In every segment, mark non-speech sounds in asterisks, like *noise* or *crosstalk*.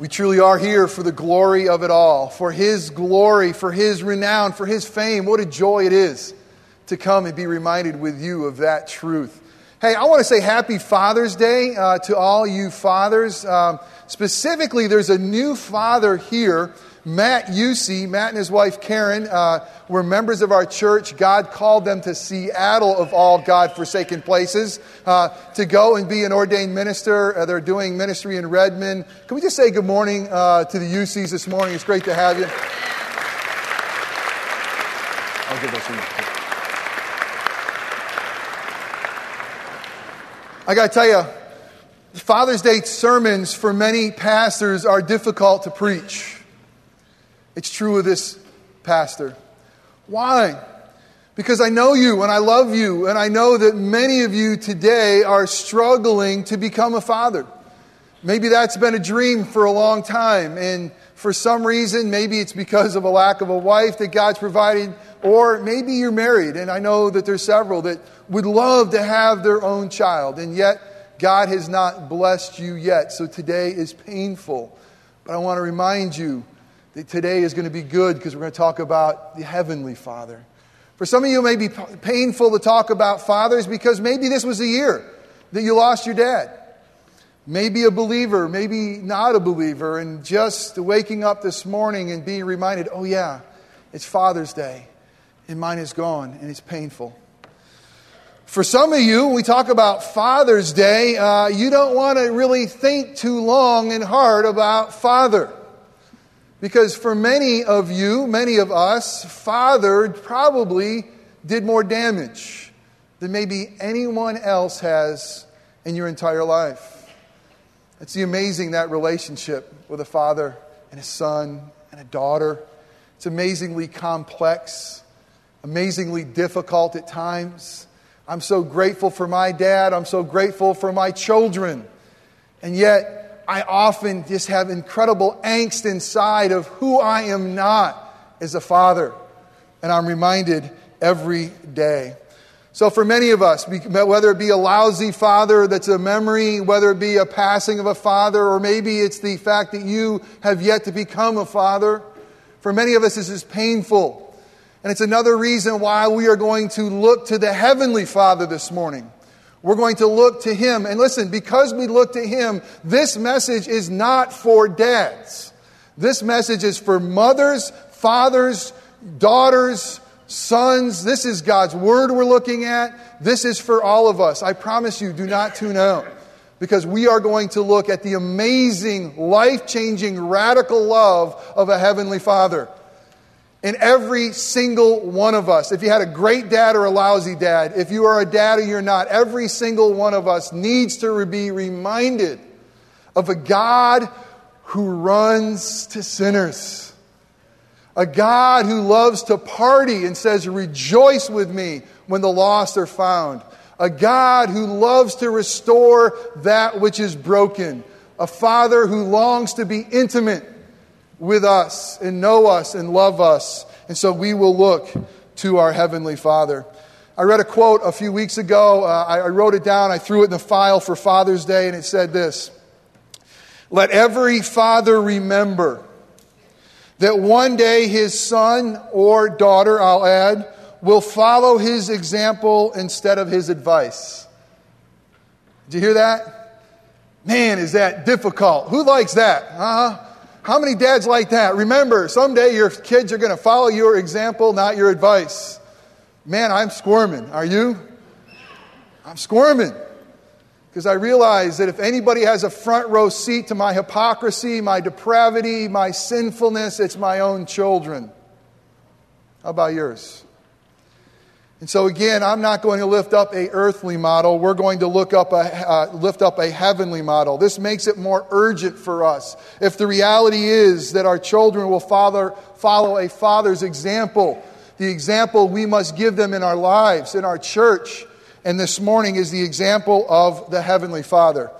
We truly are here for the glory of it all, for His glory, for His renown, for His fame. What a joy it is to come and be reminded with you of that truth. Hey, I want to say happy Father's Day uh, to all you fathers. Um, specifically, there's a new father here Matt Yusi, Matt and his wife Karen, uh, were members of our church. God called them to Seattle, of all God forsaken places, uh, to go and be an ordained minister. Uh, they're doing ministry in Redmond. Can we just say good morning uh, to the Yusis this morning? It's great to have you. I'll give those to you. I got to tell you, Father's Day sermons for many pastors are difficult to preach. It's true of this pastor. Why? Because I know you and I love you, and I know that many of you today are struggling to become a father. Maybe that's been a dream for a long time, and for some reason, maybe it's because of a lack of a wife that God's provided, or maybe you're married, and I know that there's several that would love to have their own child, and yet God has not blessed you yet. So today is painful. But I want to remind you today is going to be good because we're going to talk about the Heavenly Father. For some of you, it may be painful to talk about fathers because maybe this was the year that you lost your dad. Maybe a believer, maybe not a believer, and just waking up this morning and being reminded, oh, yeah, it's Father's Day, and mine is gone, and it's painful. For some of you, when we talk about Father's Day, uh, you don't want to really think too long and hard about Father. Because for many of you, many of us, Father probably did more damage than maybe anyone else has in your entire life. It's amazing that relationship with a father and a son and a daughter. It's amazingly complex, amazingly difficult at times. I'm so grateful for my dad. I'm so grateful for my children. And yet, I often just have incredible angst inside of who I am not as a father. And I'm reminded every day. So, for many of us, whether it be a lousy father that's a memory, whether it be a passing of a father, or maybe it's the fact that you have yet to become a father, for many of us, this is painful. And it's another reason why we are going to look to the Heavenly Father this morning. We're going to look to Him. And listen, because we look to Him, this message is not for dads. This message is for mothers, fathers, daughters, sons. This is God's Word we're looking at. This is for all of us. I promise you, do not tune out because we are going to look at the amazing, life changing, radical love of a Heavenly Father in every single one of us. If you had a great dad or a lousy dad, if you are a dad or you're not, every single one of us needs to be reminded of a God who runs to sinners. A God who loves to party and says, Rejoice with me when the lost are found. A God who loves to restore that which is broken. A Father who longs to be intimate with us and know us and love us. And so we will look to our Heavenly Father. I read a quote a few weeks ago. Uh, I, I wrote it down. I threw it in the file for Father's Day, and it said this Let every father remember that one day his son or daughter, I'll add, will follow his example instead of his advice. Did you hear that? Man, is that difficult. Who likes that? Uh huh. How many dads like that? Remember, someday your kids are going to follow your example, not your advice. Man, I'm squirming. Are you? I'm squirming. Because I realize that if anybody has a front row seat to my hypocrisy, my depravity, my sinfulness, it's my own children. How about yours? And so again, I'm not going to lift up a earthly model. We're going to look up a, uh, lift up a heavenly model. This makes it more urgent for us. If the reality is that our children will follow, follow a father's example, the example we must give them in our lives, in our church, and this morning is the example of the Heavenly Father.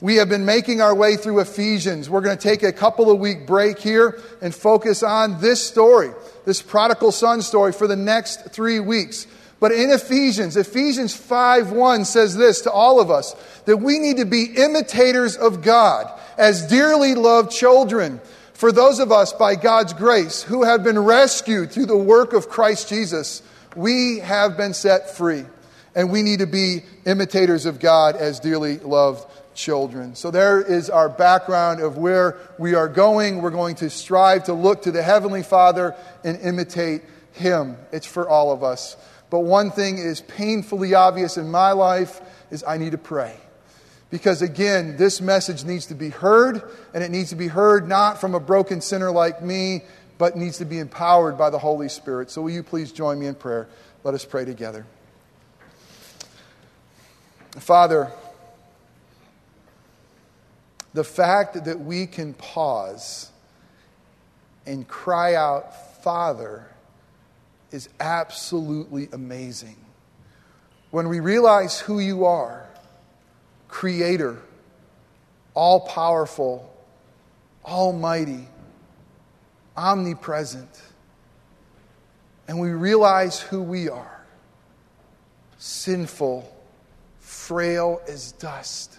We have been making our way through Ephesians. We're going to take a couple of week break here and focus on this story, this prodigal son story, for the next three weeks. But in Ephesians, Ephesians 5 1 says this to all of us that we need to be imitators of God as dearly loved children. For those of us, by God's grace, who have been rescued through the work of Christ Jesus, we have been set free. And we need to be imitators of God as dearly loved children. So there is our background of where we are going. We're going to strive to look to the Heavenly Father and imitate Him. It's for all of us. But one thing is painfully obvious in my life is I need to pray. Because again, this message needs to be heard, and it needs to be heard not from a broken sinner like me, but needs to be empowered by the Holy Spirit. So will you please join me in prayer? Let us pray together. Father, the fact that we can pause and cry out, Father, is absolutely amazing. When we realize who you are, Creator, all powerful, almighty, omnipresent, and we realize who we are sinful, frail as dust.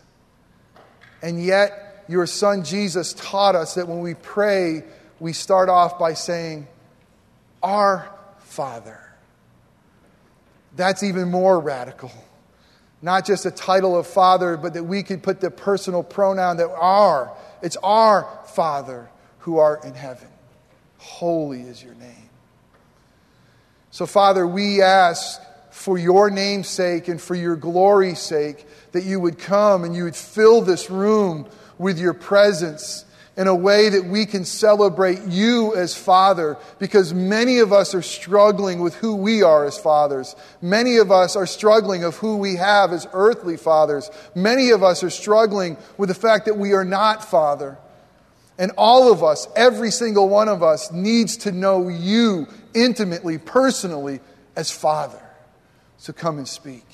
And yet, your son Jesus taught us that when we pray, we start off by saying, Our Father. That's even more radical. Not just a title of Father, but that we could put the personal pronoun that our, it's our Father who art in heaven. Holy is your name. So, Father, we ask for your name's sake and for your glory's sake that you would come and you would fill this room with your presence in a way that we can celebrate you as Father because many of us are struggling with who we are as fathers. Many of us are struggling of who we have as earthly fathers. Many of us are struggling with the fact that we are not Father. And all of us, every single one of us, needs to know you intimately, personally, as Father. So come and speak.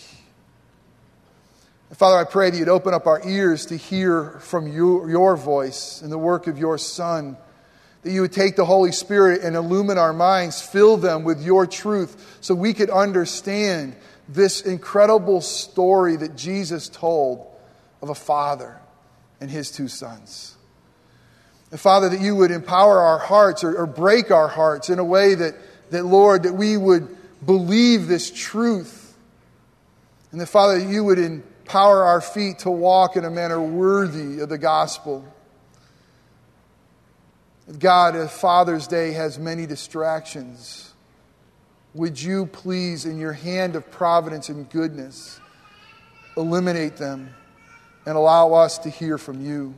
Father, I pray that you'd open up our ears to hear from you, your voice and the work of your Son. That you would take the Holy Spirit and illumine our minds, fill them with your truth, so we could understand this incredible story that Jesus told of a father and his two sons. And Father, that you would empower our hearts or, or break our hearts in a way that, that, Lord, that we would believe this truth. And that, Father, you would in, Power our feet to walk in a manner worthy of the gospel. God, as Father's Day has many distractions, would you please, in your hand of providence and goodness, eliminate them and allow us to hear from you?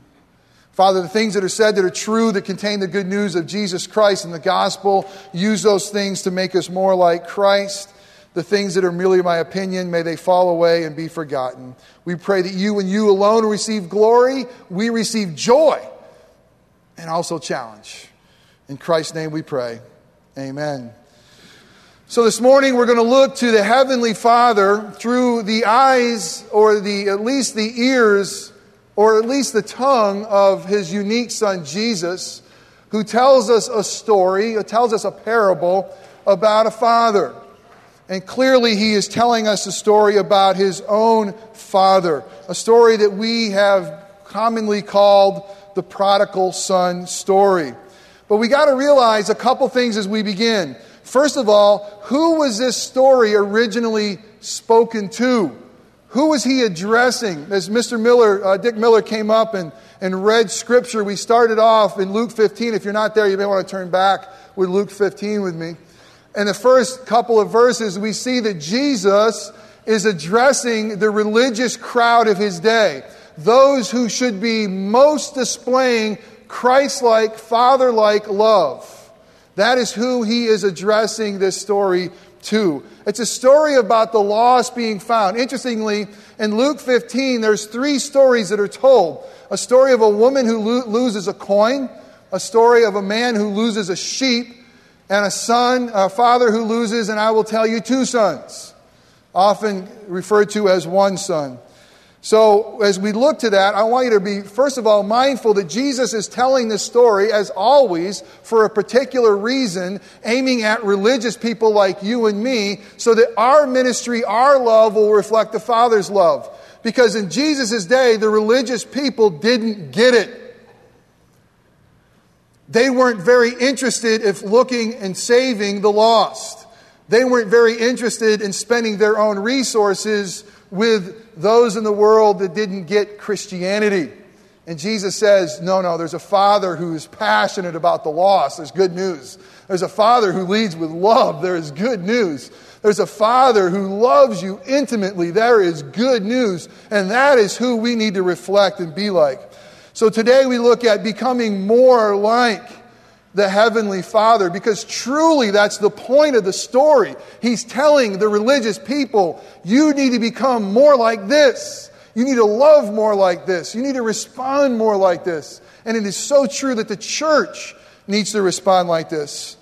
Father, the things that are said that are true, that contain the good news of Jesus Christ and the gospel, use those things to make us more like Christ. The things that are merely my opinion, may they fall away and be forgotten. We pray that you and you alone receive glory, we receive joy, and also challenge. In Christ's name we pray. Amen. So this morning we're going to look to the Heavenly Father through the eyes, or the, at least the ears, or at least the tongue of His unique Son Jesus, who tells us a story, tells us a parable about a father. And clearly, he is telling us a story about his own father, a story that we have commonly called the prodigal son story. But we got to realize a couple things as we begin. First of all, who was this story originally spoken to? Who was he addressing? As Mr. Miller, uh, Dick Miller came up and, and read scripture, we started off in Luke 15. If you're not there, you may want to turn back with Luke 15 with me in the first couple of verses, we see that Jesus is addressing the religious crowd of his day, those who should be most displaying Christ like, Father like love. That is who he is addressing this story to. It's a story about the lost being found. Interestingly, in Luke 15, there's three stories that are told a story of a woman who lo- loses a coin, a story of a man who loses a sheep, and a son, a father who loses, and I will tell you two sons, often referred to as one son. So, as we look to that, I want you to be, first of all, mindful that Jesus is telling this story, as always, for a particular reason, aiming at religious people like you and me, so that our ministry, our love, will reflect the Father's love. Because in Jesus' day, the religious people didn't get it. They weren't very interested in looking and saving the lost. They weren't very interested in spending their own resources with those in the world that didn't get Christianity. And Jesus says, No, no, there's a father who's passionate about the lost. There's good news. There's a father who leads with love. There is good news. There's a father who loves you intimately. There is good news. And that is who we need to reflect and be like. So today we look at becoming more like the Heavenly Father, because truly that's the point of the story. He's telling the religious people, you need to become more like this. You need to love more like this. You need to respond more like this. And it is so true that the church needs to respond like this.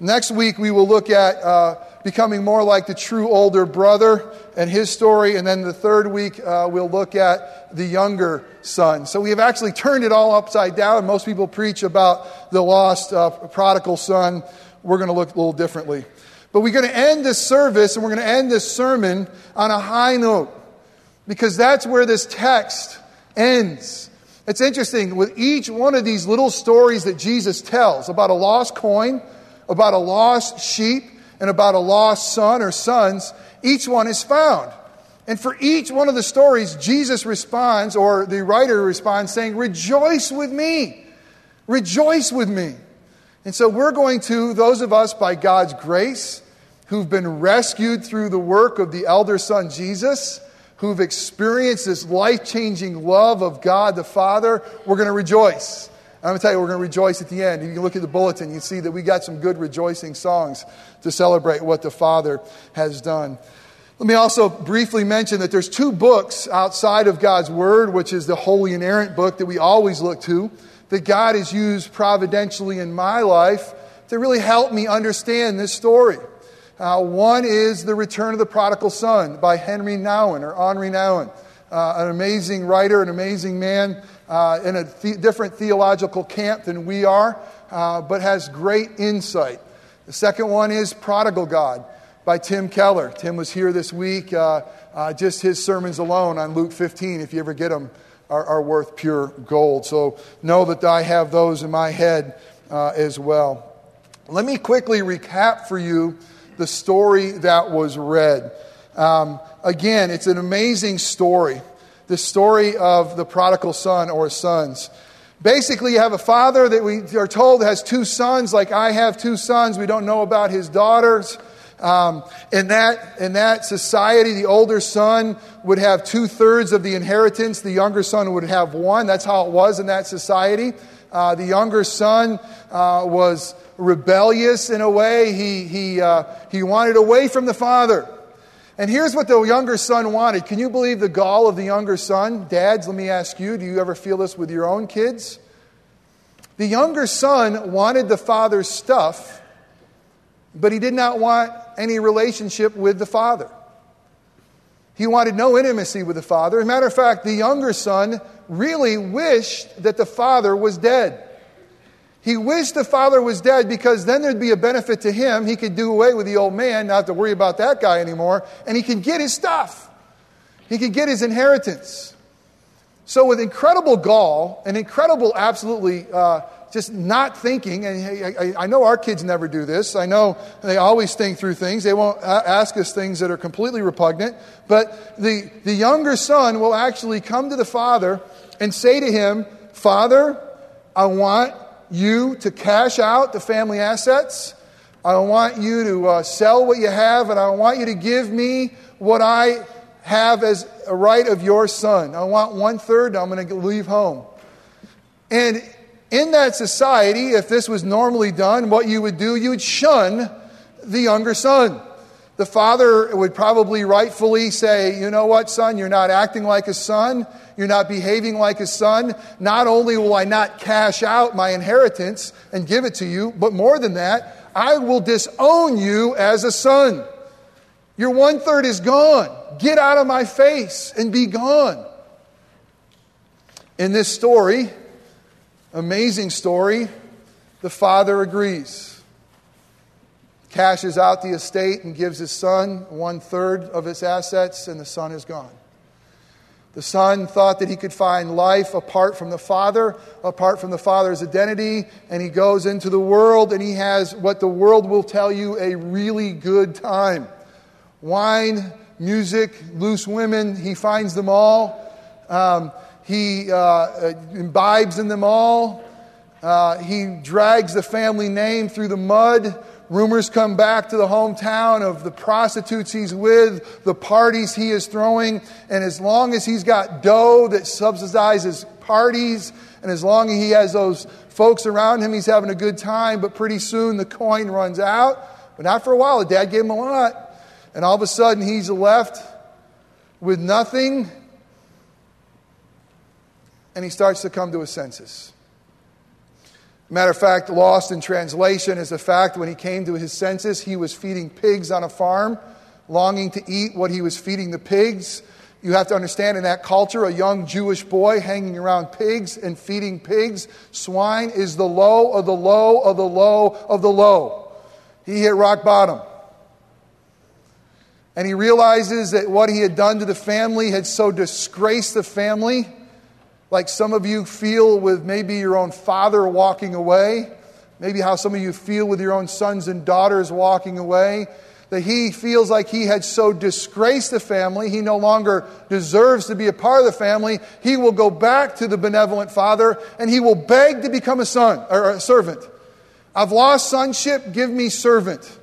Next week, we will look at uh, becoming more like the true older brother and his story. And then the third week, uh, we'll look at the younger son. So we have actually turned it all upside down. Most people preach about the lost uh, prodigal son. We're going to look a little differently. But we're going to end this service and we're going to end this sermon on a high note because that's where this text ends. It's interesting with each one of these little stories that Jesus tells about a lost coin, about a lost sheep, and about a lost son or sons, each one is found. And for each one of the stories, Jesus responds, or the writer responds, saying, Rejoice with me. Rejoice with me. And so we're going to, those of us by God's grace, who've been rescued through the work of the elder son Jesus, who've experienced this life changing love of God the Father, we're going to rejoice. I'm going to tell you, we're going to rejoice at the end. You can look at the bulletin, you see that we got some good rejoicing songs to celebrate what the Father has done. Let me also briefly mention that there's two books outside of God's Word, which is the holy inerrant book that we always look to, that God has used providentially in my life to really help me understand this story. Uh, one is The Return of the Prodigal Son by Henry Nouwen or Henri Nouwen, uh, an amazing writer, an amazing man uh, in a different theological camp than we are, uh, but has great insight. The second one is Prodigal God by Tim Keller. Tim was here this week. Uh, uh, just his sermons alone on Luke 15, if you ever get them, are, are worth pure gold. So know that I have those in my head uh, as well. Let me quickly recap for you the story that was read. Um, again, it's an amazing story the story of the prodigal son or sons. Basically, you have a father that we are told has two sons, like I have two sons. We don't know about his daughters. Um, in, that, in that society, the older son would have two thirds of the inheritance, the younger son would have one. That's how it was in that society. Uh, the younger son uh, was rebellious in a way, he, he, uh, he wanted away from the father. And here's what the younger son wanted. Can you believe the gall of the younger son? Dads, let me ask you do you ever feel this with your own kids? The younger son wanted the father's stuff, but he did not want any relationship with the father. He wanted no intimacy with the father. As a matter of fact, the younger son really wished that the father was dead. He wished the father was dead because then there'd be a benefit to him. He could do away with the old man, not to worry about that guy anymore, and he could get his stuff. He could get his inheritance. So, with incredible gall and incredible, absolutely uh, just not thinking, and I, I, know our kids never do this. I know they always think through things. They won't ask us things that are completely repugnant. But the, the younger son will actually come to the father and say to him, Father, I want you to cash out the family assets. I want you to uh, sell what you have, and I want you to give me what I have as a right of your son. I want one third, I'm going to leave home. And in that society, if this was normally done, what you would do, you would shun the younger son. The father would probably rightfully say, You know what, son, you're not acting like a son. You're not behaving like a son. Not only will I not cash out my inheritance and give it to you, but more than that, I will disown you as a son. Your one third is gone. Get out of my face and be gone. In this story, amazing story, the father agrees. Cashes out the estate and gives his son one third of his assets, and the son is gone. The son thought that he could find life apart from the father, apart from the father's identity, and he goes into the world and he has what the world will tell you a really good time. Wine, music, loose women, he finds them all. Um, he uh, imbibes in them all. Uh, he drags the family name through the mud. Rumors come back to the hometown of the prostitutes he's with, the parties he is throwing, and as long as he's got dough that subsidizes parties, and as long as he has those folks around him, he's having a good time, but pretty soon the coin runs out. But not for a while. The dad gave him a lot. And all of a sudden he's left with nothing, and he starts to come to his senses. Matter of fact, lost in translation is the fact when he came to his senses, he was feeding pigs on a farm, longing to eat what he was feeding the pigs. You have to understand in that culture, a young Jewish boy hanging around pigs and feeding pigs, swine, is the low of the low of the low of the low. He hit rock bottom. And he realizes that what he had done to the family had so disgraced the family like some of you feel with maybe your own father walking away, maybe how some of you feel with your own sons and daughters walking away, that he feels like he had so disgraced the family, he no longer deserves to be a part of the family. He will go back to the benevolent father and he will beg to become a son or a servant. I've lost sonship, give me servant.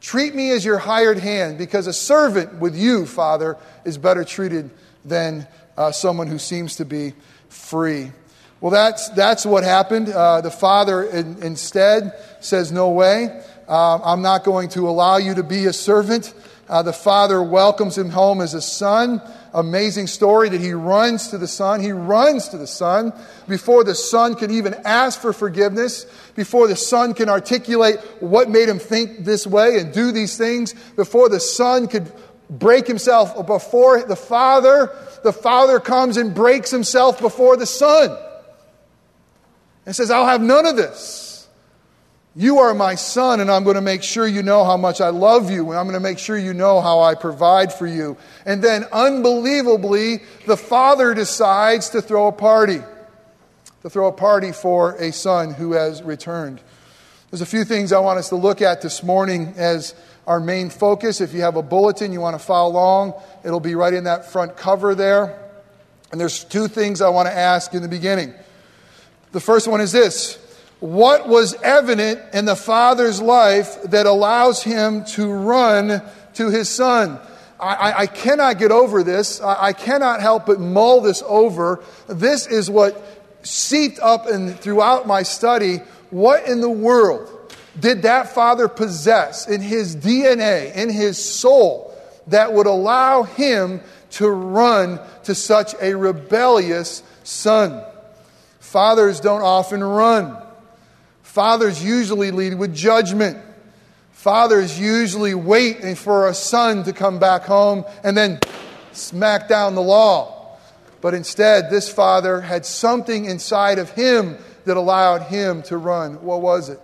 Treat me as your hired hand because a servant with you, Father, is better treated than uh, someone who seems to be free. Well, that's, that's what happened. Uh, the father in, instead says, No way. Uh, I'm not going to allow you to be a servant. Uh, the father welcomes him home as a son. Amazing story that he runs to the son. He runs to the son before the son can even ask for forgiveness, before the son can articulate what made him think this way and do these things, before the son could break himself before the father the father comes and breaks himself before the son and says, I'll have none of this. You are my son, and I'm going to make sure you know how much I love you, and I'm going to make sure you know how I provide for you. And then, unbelievably, the father decides to throw a party, to throw a party for a son who has returned. There's a few things I want us to look at this morning as our main focus. If you have a bulletin, you want to follow along, it'll be right in that front cover there. And there's two things I want to ask in the beginning. The first one is this What was evident in the father's life that allows him to run to his son? I, I cannot get over this. I, I cannot help but mull this over. This is what seeped up and throughout my study. What in the world did that father possess in his DNA, in his soul, that would allow him to run to such a rebellious son? Fathers don't often run. Fathers usually lead with judgment. Fathers usually wait for a son to come back home and then smack down the law. But instead, this father had something inside of him that allowed him to run. What was it?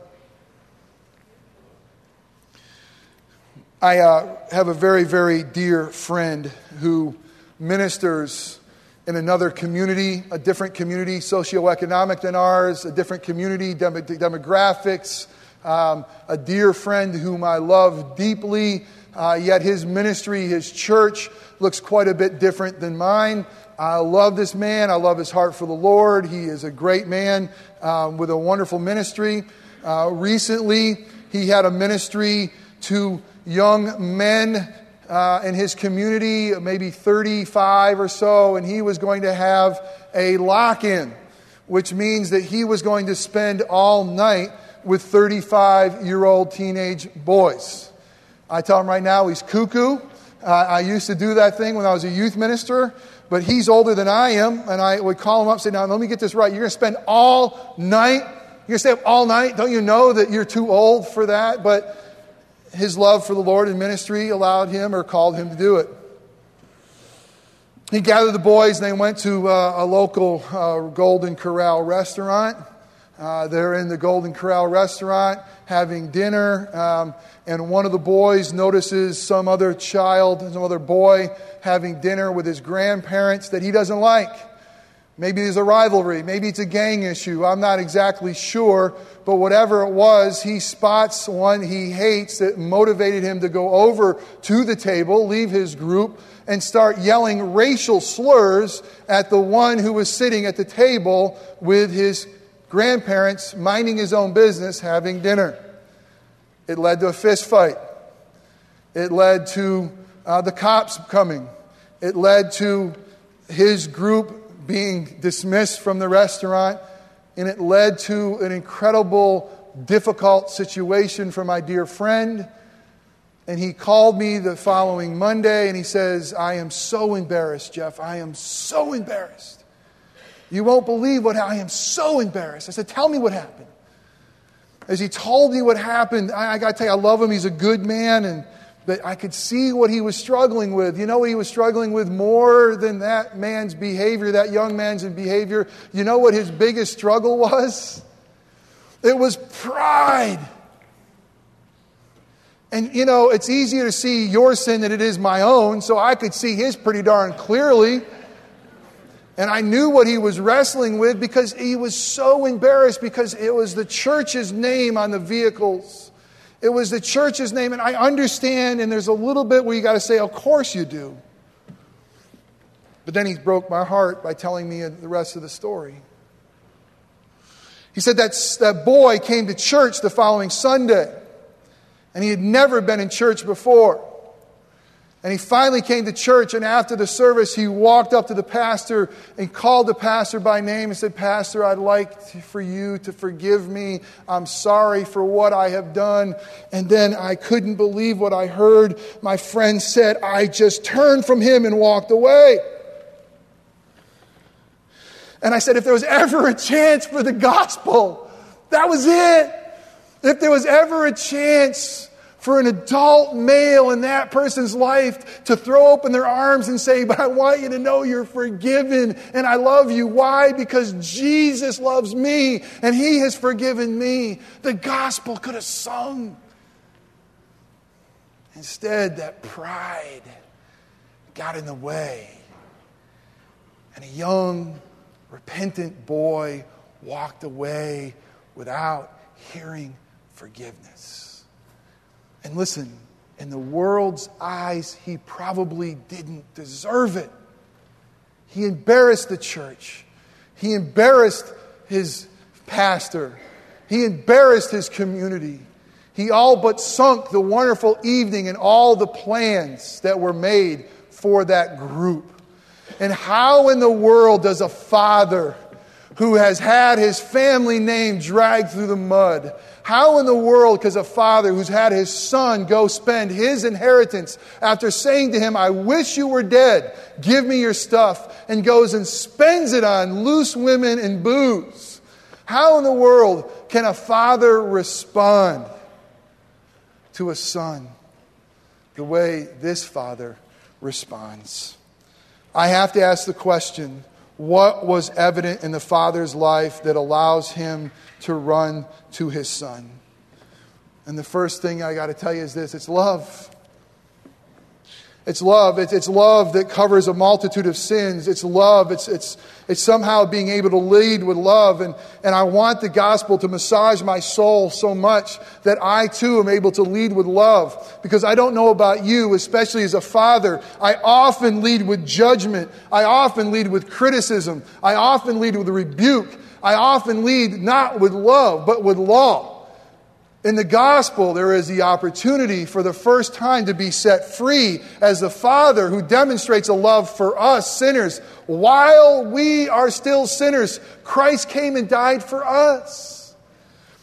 I uh, have a very, very dear friend who ministers in another community, a different community, socioeconomic than ours, a different community, dem- demographics. Um, a dear friend whom I love deeply, uh, yet his ministry, his church, looks quite a bit different than mine. I love this man. I love his heart for the Lord. He is a great man um, with a wonderful ministry. Uh, recently, he had a ministry to young men uh, in his community, maybe 35 or so, and he was going to have a lock in, which means that he was going to spend all night with 35 year old teenage boys. I tell him right now he's cuckoo. Uh, I used to do that thing when I was a youth minister, but he's older than I am, and I would call him up and say, Now, let me get this right. You're going to spend all night. You're going to stay up all night. Don't you know that you're too old for that? But his love for the Lord and ministry allowed him or called him to do it. he gathered the boys and they went to uh, a local uh, Golden Corral restaurant. Uh, they're in the Golden Corral restaurant having dinner, um, and one of the boys notices some other child, some other boy having dinner with his grandparents that he doesn't like. Maybe there's a rivalry. Maybe it's a gang issue. I'm not exactly sure. But whatever it was, he spots one he hates that motivated him to go over to the table, leave his group, and start yelling racial slurs at the one who was sitting at the table with his grandparents, minding his own business, having dinner. It led to a fist fight. It led to uh, the cops coming. It led to his group being dismissed from the restaurant, and it led to an incredible, difficult situation for my dear friend. And he called me the following Monday and he says, I am so embarrassed, Jeff. I am so embarrassed. You won't believe what I am so embarrassed. I said, Tell me what happened. As he told me what happened, I, I got to tell you, I love him. He's a good man. And but I could see what he was struggling with. You know what he was struggling with more than that man's behavior, that young man's behavior? You know what his biggest struggle was? It was pride. And you know, it's easier to see your sin than it is my own, so I could see his pretty darn clearly. And I knew what he was wrestling with because he was so embarrassed because it was the church's name on the vehicles. It was the church's name, and I understand, and there's a little bit where you got to say, Of course you do. But then he broke my heart by telling me the rest of the story. He said that, that boy came to church the following Sunday, and he had never been in church before. And he finally came to church, and after the service, he walked up to the pastor and called the pastor by name and said, Pastor, I'd like for you to forgive me. I'm sorry for what I have done. And then I couldn't believe what I heard. My friend said, I just turned from him and walked away. And I said, if there was ever a chance for the gospel, that was it. If there was ever a chance for an adult male in that person's life to throw open their arms and say, But I want you to know you're forgiven and I love you. Why? Because Jesus loves me and He has forgiven me. The gospel could have sung. Instead, that pride got in the way. And a young, repentant boy walked away without hearing forgiveness. And listen, in the world's eyes, he probably didn't deserve it. He embarrassed the church, he embarrassed his pastor, he embarrassed his community. He all but sunk the wonderful evening and all the plans that were made for that group. And how in the world does a father who has had his family name dragged through the mud, how in the world does a father who's had his son go spend his inheritance after saying to him, I wish you were dead, give me your stuff, and goes and spends it on loose women and booze? How in the world can a father respond to a son the way this father responds? I have to ask the question what was evident in the father's life that allows him to run to his son? And the first thing I got to tell you is this it's love. It's love. It's, it's love that covers a multitude of sins. It's love. It's, it's, it's somehow being able to lead with love. And, and I want the gospel to massage my soul so much that I too am able to lead with love. Because I don't know about you, especially as a father, I often lead with judgment. I often lead with criticism. I often lead with rebuke. I often lead not with love, but with law. In the gospel, there is the opportunity for the first time to be set free as the Father who demonstrates a love for us sinners. While we are still sinners, Christ came and died for us.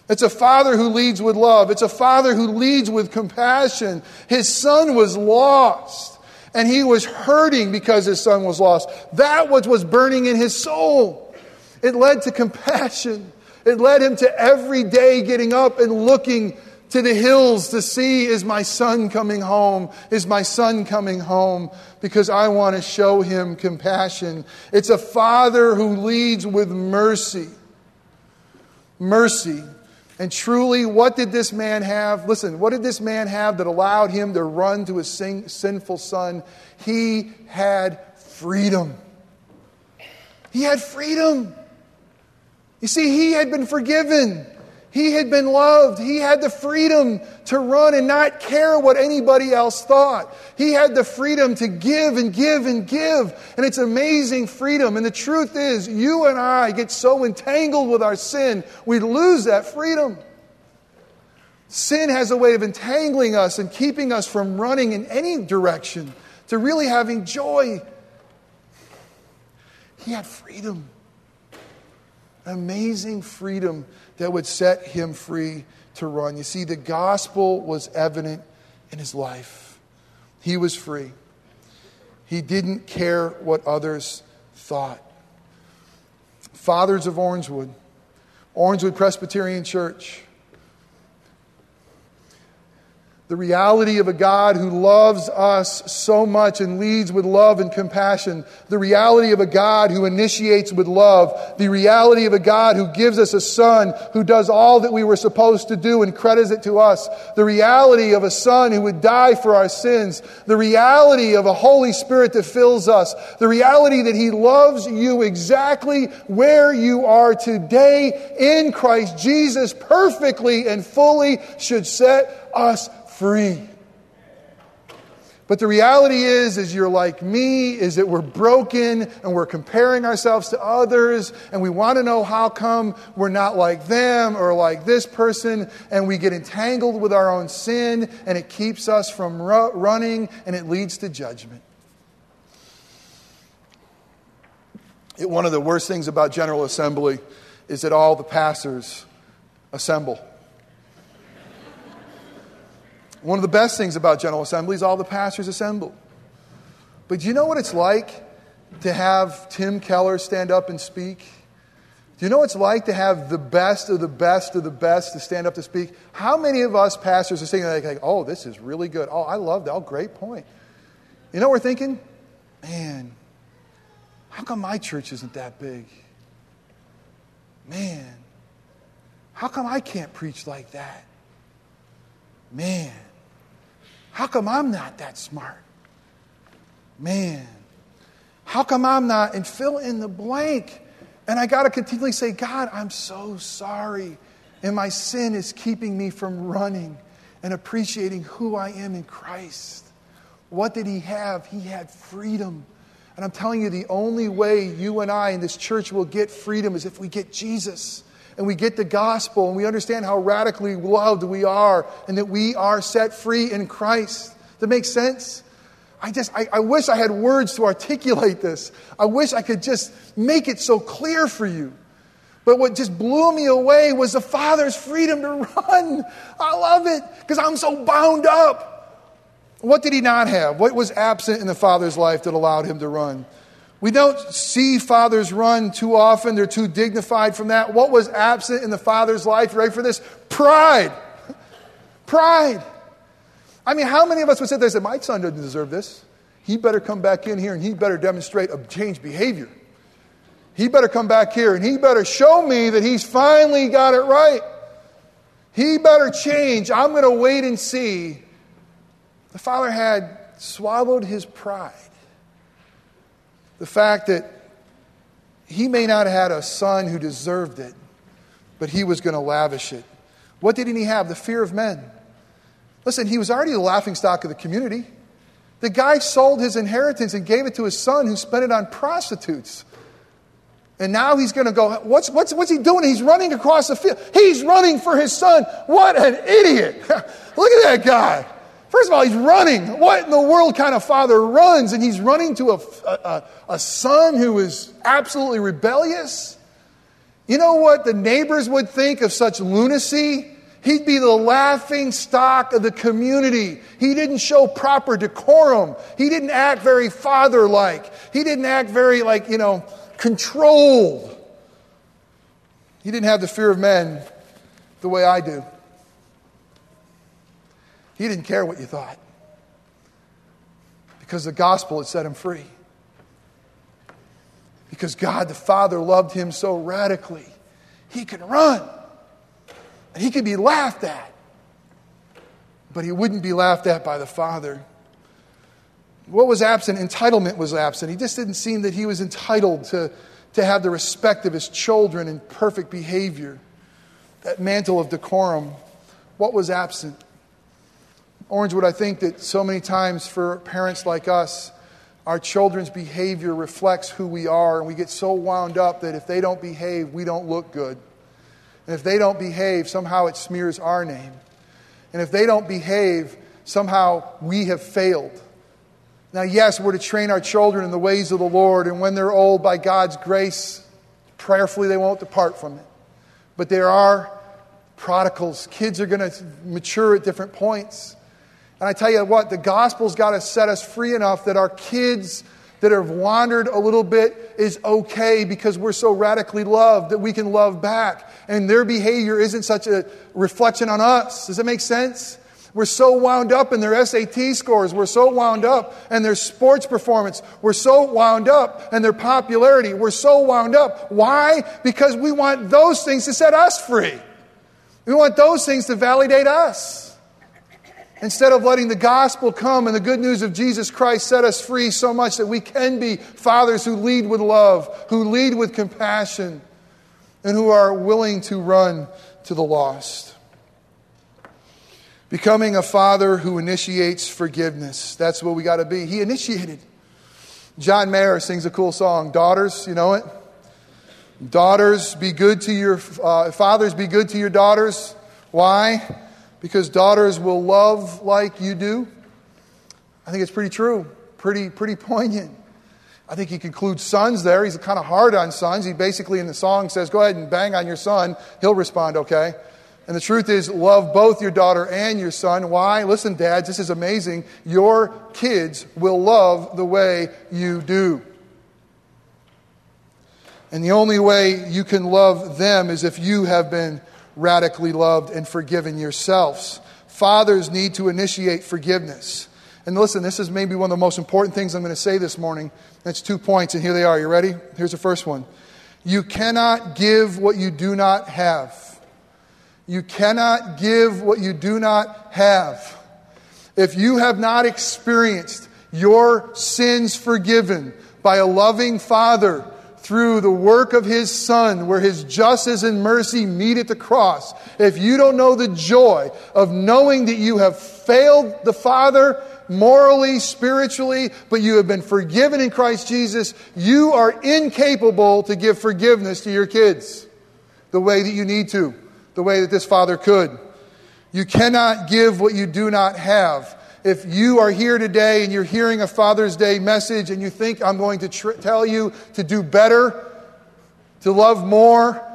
It's a Father who leads with love. It's a Father who leads with compassion. His Son was lost, and he was hurting because his Son was lost. That was was burning in his soul. It led to compassion. It led him to every day getting up and looking to the hills to see is my son coming home? Is my son coming home? Because I want to show him compassion. It's a father who leads with mercy. Mercy. And truly, what did this man have? Listen, what did this man have that allowed him to run to his sin- sinful son? He had freedom. He had freedom. You see, he had been forgiven. He had been loved. He had the freedom to run and not care what anybody else thought. He had the freedom to give and give and give. And it's amazing freedom. And the truth is, you and I get so entangled with our sin, we lose that freedom. Sin has a way of entangling us and keeping us from running in any direction to really having joy. He had freedom. Amazing freedom that would set him free to run. You see, the gospel was evident in his life. He was free. He didn't care what others thought. Fathers of Orangewood, Orangewood Presbyterian Church, the reality of a God who loves us so much and leads with love and compassion, the reality of a God who initiates with love, the reality of a God who gives us a son who does all that we were supposed to do and credits it to us, the reality of a son who would die for our sins, the reality of a Holy Spirit that fills us, the reality that he loves you exactly where you are today in Christ Jesus perfectly and fully should set us free. But the reality is, is you're like me, is that we're broken and we're comparing ourselves to others and we want to know how come we're not like them or like this person and we get entangled with our own sin and it keeps us from ru- running and it leads to judgment. It, one of the worst things about General Assembly is that all the pastors assemble. One of the best things about General Assembly is all the pastors assemble. But do you know what it's like to have Tim Keller stand up and speak? Do you know what it's like to have the best of the best of the best to stand up to speak? How many of us pastors are saying like, like oh, this is really good. Oh, I love that. Oh, great point. You know what we're thinking? Man, how come my church isn't that big? Man, how come I can't preach like that? Man, how come I'm not that smart? Man, how come I'm not? And fill in the blank. And I got to continually say, God, I'm so sorry. And my sin is keeping me from running and appreciating who I am in Christ. What did he have? He had freedom. And I'm telling you, the only way you and I in this church will get freedom is if we get Jesus and we get the gospel and we understand how radically loved we are and that we are set free in Christ. That makes sense? I just, I, I, wish I had words to articulate this. I wish I could just make it so clear for you. But what just blew me away was the Father's freedom to run. I love it because I'm so bound up. What did he not have? What was absent in the Father's life that allowed him to run? We don't see fathers run too often. They're too dignified from that. What was absent in the father's life? Ready for this? Pride. Pride. I mean, how many of us would sit there and say, My son doesn't deserve this? He better come back in here and he better demonstrate a changed behavior. He better come back here and he better show me that he's finally got it right. He better change. I'm going to wait and see. The father had swallowed his pride the fact that he may not have had a son who deserved it, but he was going to lavish it. What didn't he have? The fear of men. Listen, he was already the laughing stock of the community. The guy sold his inheritance and gave it to his son who spent it on prostitutes. And now he's going to go, what's, what's, what's he doing? He's running across the field. He's running for his son. What an idiot. *laughs* Look at that guy. First of all, he's running. What in the world kind of father runs? And he's running to a, a, a son who is absolutely rebellious? You know what the neighbors would think of such lunacy? He'd be the laughing stock of the community. He didn't show proper decorum. He didn't act very father like. He didn't act very, like, you know, controlled. He didn't have the fear of men the way I do. He didn't care what you thought because the gospel had set him free. Because God the Father loved him so radically, he could run and he could be laughed at. But he wouldn't be laughed at by the Father. What was absent? Entitlement was absent. He just didn't seem that he was entitled to, to have the respect of his children and perfect behavior, that mantle of decorum. What was absent? Orangewood, I think that so many times for parents like us, our children's behavior reflects who we are, and we get so wound up that if they don't behave, we don't look good. And if they don't behave, somehow it smears our name. And if they don't behave, somehow we have failed. Now, yes, we're to train our children in the ways of the Lord, and when they're old, by God's grace, prayerfully they won't depart from it. But there are prodigals. Kids are going to mature at different points. And I tell you what, the gospel's got to set us free enough that our kids that have wandered a little bit is okay because we're so radically loved that we can love back. And their behavior isn't such a reflection on us. Does that make sense? We're so wound up in their SAT scores. We're so wound up in their sports performance. We're so wound up in their popularity. We're so wound up. Why? Because we want those things to set us free. We want those things to validate us. Instead of letting the gospel come and the good news of Jesus Christ set us free so much that we can be fathers who lead with love, who lead with compassion, and who are willing to run to the lost. Becoming a father who initiates forgiveness. That's what we got to be. He initiated. John Mayer sings a cool song, Daughters, you know it? Daughters, be good to your uh, fathers, be good to your daughters. Why? Because daughters will love like you do? I think it's pretty true, pretty, pretty poignant. I think he concludes sons there. He's kind of hard on sons. He basically in the song says, Go ahead and bang on your son. He'll respond, okay. And the truth is, love both your daughter and your son. Why? Listen, dads, this is amazing. Your kids will love the way you do. And the only way you can love them is if you have been radically loved and forgiven yourselves. Fathers need to initiate forgiveness. And listen, this is maybe one of the most important things I'm going to say this morning. That's two points, and here they are. You ready? Here's the first one. You cannot give what you do not have. You cannot give what you do not have. If you have not experienced your sins forgiven by a loving Father through the work of his Son, where his justice and mercy meet at the cross, if you don't know the joy of knowing that you have failed the Father morally, spiritually, but you have been forgiven in Christ Jesus, you are incapable to give forgiveness to your kids the way that you need to, the way that this Father could. You cannot give what you do not have if you are here today and you're hearing a Father's Day message and you think I'm going to tr- tell you to do better, to love more,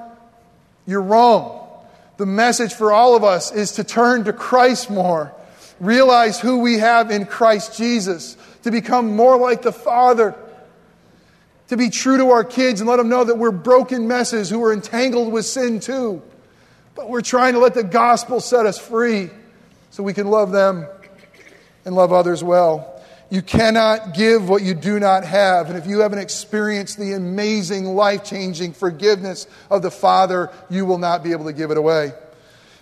you're wrong. The message for all of us is to turn to Christ more, realize who we have in Christ Jesus, to become more like the Father, to be true to our kids and let them know that we're broken messes who are entangled with sin too. But we're trying to let the gospel set us free so we can love them and love others well. You cannot give what you do not have. And if you haven't experienced the amazing, life changing forgiveness of the Father, you will not be able to give it away.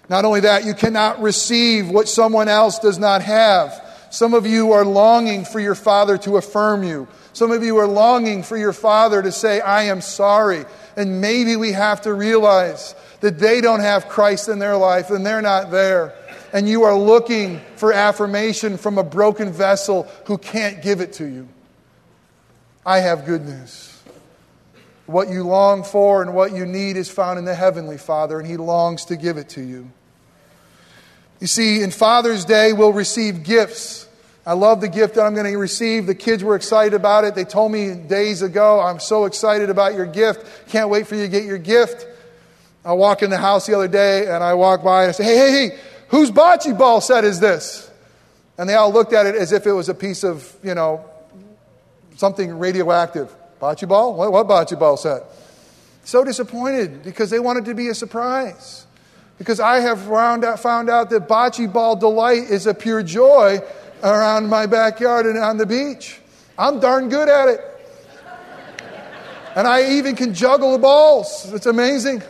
Not only that, you cannot receive what someone else does not have. Some of you are longing for your Father to affirm you. Some of you are longing for your Father to say, I am sorry. And maybe we have to realize that they don't have Christ in their life and they're not there and you are looking for affirmation from a broken vessel who can't give it to you, I have good news. What you long for and what you need is found in the Heavenly Father, and He longs to give it to you. You see, in Father's Day, we'll receive gifts. I love the gift that I'm going to receive. The kids were excited about it. They told me days ago, I'm so excited about your gift. Can't wait for you to get your gift. I walk in the house the other day and I walk by and I say, hey, hey, hey, Whose bocce ball set is this? And they all looked at it as if it was a piece of, you know, something radioactive. Bocce ball? What, what bocce ball set? So disappointed because they wanted to be a surprise. because I have found out, found out that bocce ball delight is a pure joy around my backyard and on the beach. I'm darn good at it. And I even can juggle the balls. It's amazing.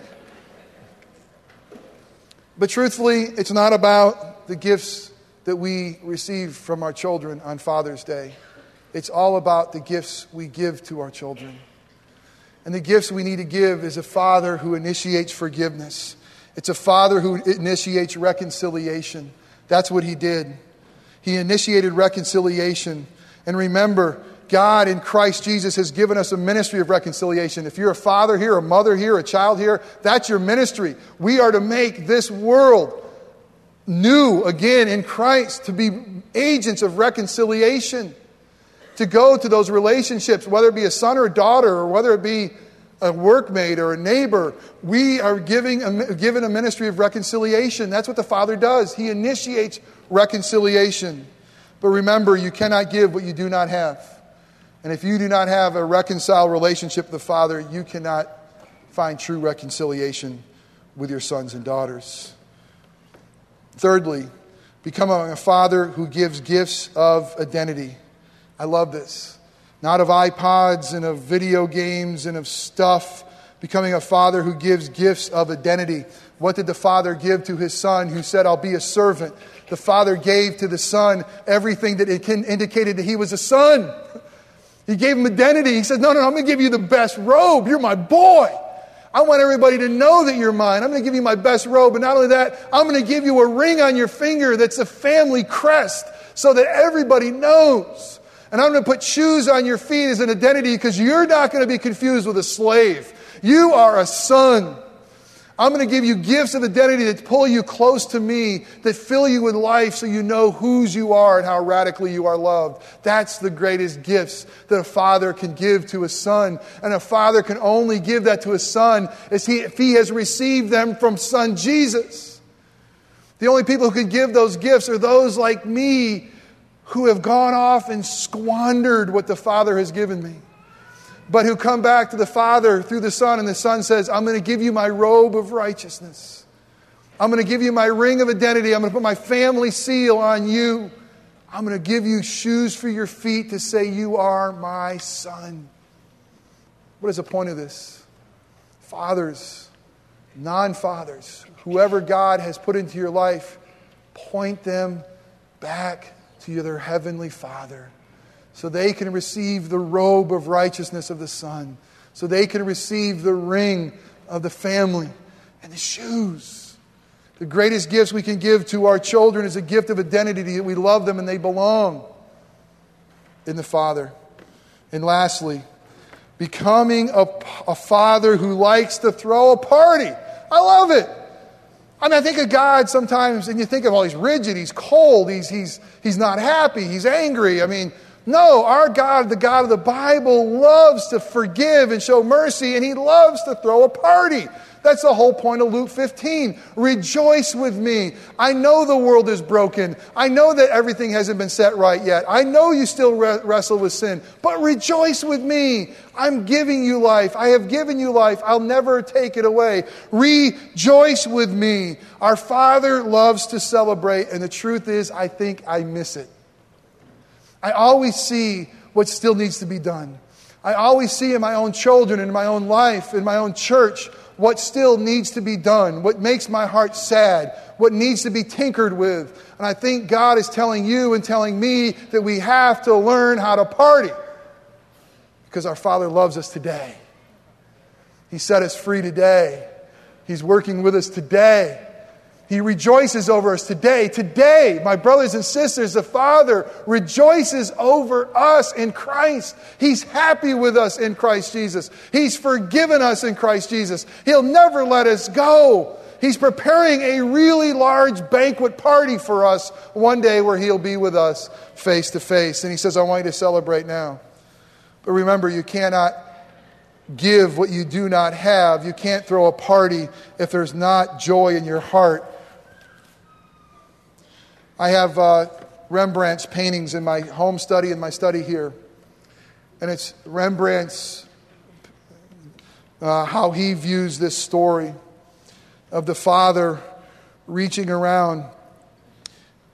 But truthfully, it's not about the gifts that we receive from our children on Father's Day. It's all about the gifts we give to our children. And the gifts we need to give is a father who initiates forgiveness. It's a father who initiates reconciliation. That's what he did. He initiated reconciliation. And remember, God in Christ Jesus has given us a ministry of reconciliation. If you're a father here, a mother here, a child here, that's your ministry. We are to make this world new again in Christ, to be agents of reconciliation, to go to those relationships, whether it be a son or a daughter, or whether it be a workmate or a neighbor. We are giving a, given a ministry of reconciliation. That's what the Father does. He initiates reconciliation. But remember, you cannot give what you do not have. And if you do not have a reconciled relationship with the Father, you cannot find true reconciliation with your sons and daughters. Thirdly, become a father who gives gifts of identity. I love this. Not of iPods and of video games and of stuff. Becoming a father who gives gifts of identity. What did the father give to his son who said, I'll be a servant? The father gave to the son everything that indicated that he was a son. He gave him identity. He said, No, no, no, I'm going to give you the best robe. You're my boy. I want everybody to know that you're mine. I'm going to give you my best robe. But not only that, I'm going to give you a ring on your finger that's a family crest so that everybody knows. And I'm going to put shoes on your feet as an identity because you're not going to be confused with a slave. You are a son. I'm going to give you gifts of identity that pull you close to me, that fill you with life so you know whose you are and how radically you are loved. That's the greatest gifts that a father can give to a son. And a father can only give that to a son if he, if he has received them from son Jesus. The only people who can give those gifts are those like me who have gone off and squandered what the Father has given me but who come back to the Father through the Son, and the Son says, I'm going to give you my robe of righteousness. I'm going to give you my ring of identity. I'm going to put my family seal on you. I'm going to give you shoes for your feet to say, You are my son. What is the point of this? Fathers, non fathers, whoever God has put into your life, point them back to their heavenly Father so they can receive the robe of righteousness of the Son, so they can receive the ring of the family and the shoes. The greatest gifts we can give to our children is a gift of identity that we love them and they belong in the Father. And lastly, becoming a, a father who likes to throw a party. I love it. I mean, I think of God sometimes, and you think of, all he's rigid, he's cold, he's, he's, he's not happy, he's angry. I mean, no, our God, the God of the Bible, loves to forgive and show mercy, and He loves to throw a party. That's the whole point of Luke 15. Rejoice with me. I know the world is broken. I know that everything hasn't been set right yet. I know you still re- wrestle with sin, but rejoice with me. I'm giving you life. I have given you life. I'll never take it away. Rejoice with me. Our Father loves to celebrate, and the truth is, I think I miss it. I always see what still needs to be done. I always see in my own children, in my own life, in my own church, what still needs to be done, what makes my heart sad, what needs to be tinkered with. And I think God is telling you and telling me that we have to learn how to party because our Father loves us today. He set us free today. He's working with us today. He rejoices over us today. Today, my brothers and sisters, the Father rejoices over us in Christ. He's happy with us in Christ Jesus. He's forgiven us in Christ Jesus. He'll never let us go. He's preparing a really large banquet party for us one day where He'll be with us face to face. And He says, I want you to celebrate now. But remember, you cannot give what you do not have. You can't throw a party if there's not joy in your heart I have uh, Rembrandt's paintings in my home study and my study here. And it's Rembrandt's, uh, how he views this story of the father reaching around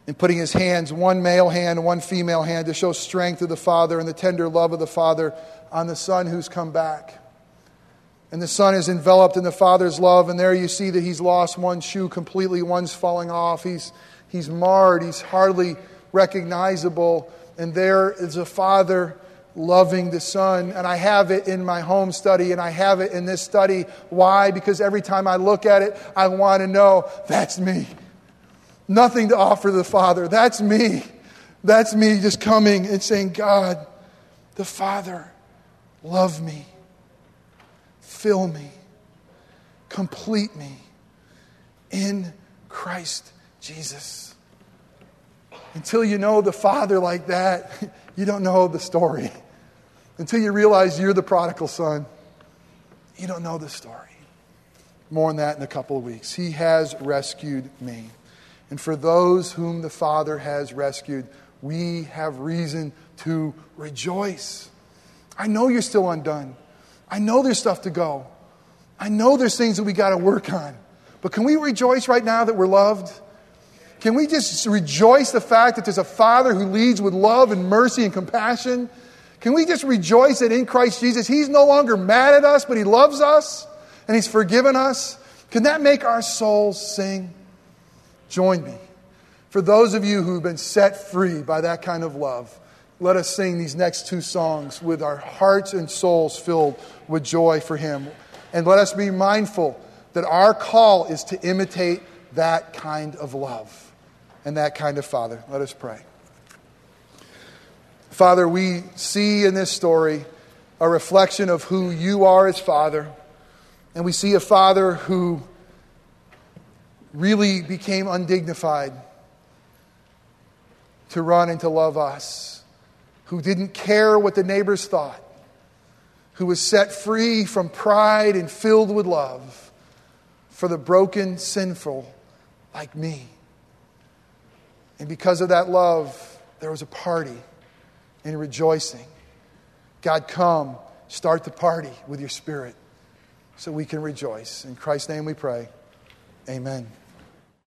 and putting his hands, one male hand, one female hand, to show strength of the Father and the tender love of the Father on the Son who's come back. And the Son is enveloped in the Father's love, and there you see that he's lost one shoe completely, one's falling off. He's, he's marred, he's hardly recognizable. And there is a Father loving the Son. And I have it in my home study, and I have it in this study. Why? Because every time I look at it, I want to know that's me. Nothing to offer the Father. That's me. That's me just coming and saying, God, the Father, love me, fill me, complete me in Christ Jesus. Until you know the Father like that, *laughs* you don't know the story. Until you realize you're the prodigal son, you don't know the story. More on that in a couple of weeks. He has rescued me. And for those whom the Father has rescued, we have reason to rejoice. I know you're still undone. I know there's stuff to go. I know there's things that we got to work on. But can we rejoice right now that we're loved? Can we just rejoice the fact that there's a Father who leads with love and mercy and compassion? Can we just rejoice that in Christ Jesus, He's no longer mad at us, but He loves us and He's forgiven us? Can that make our souls sing? Join me. For those of you who've been set free by that kind of love, let us sing these next two songs with our hearts and souls filled with joy for Him. And let us be mindful that our call is to imitate that kind of love and that kind of Father. Let us pray. Father, we see in this story a reflection of who you are as Father. And we see a Father who really became undignified to run and to love us, who didn't care what the neighbors thought, who was set free from pride and filled with love for the broken, sinful like me. And because of that love, there was a party and rejoicing. God, come, start the party with your spirit so we can rejoice. In Christ's name we pray. Amen.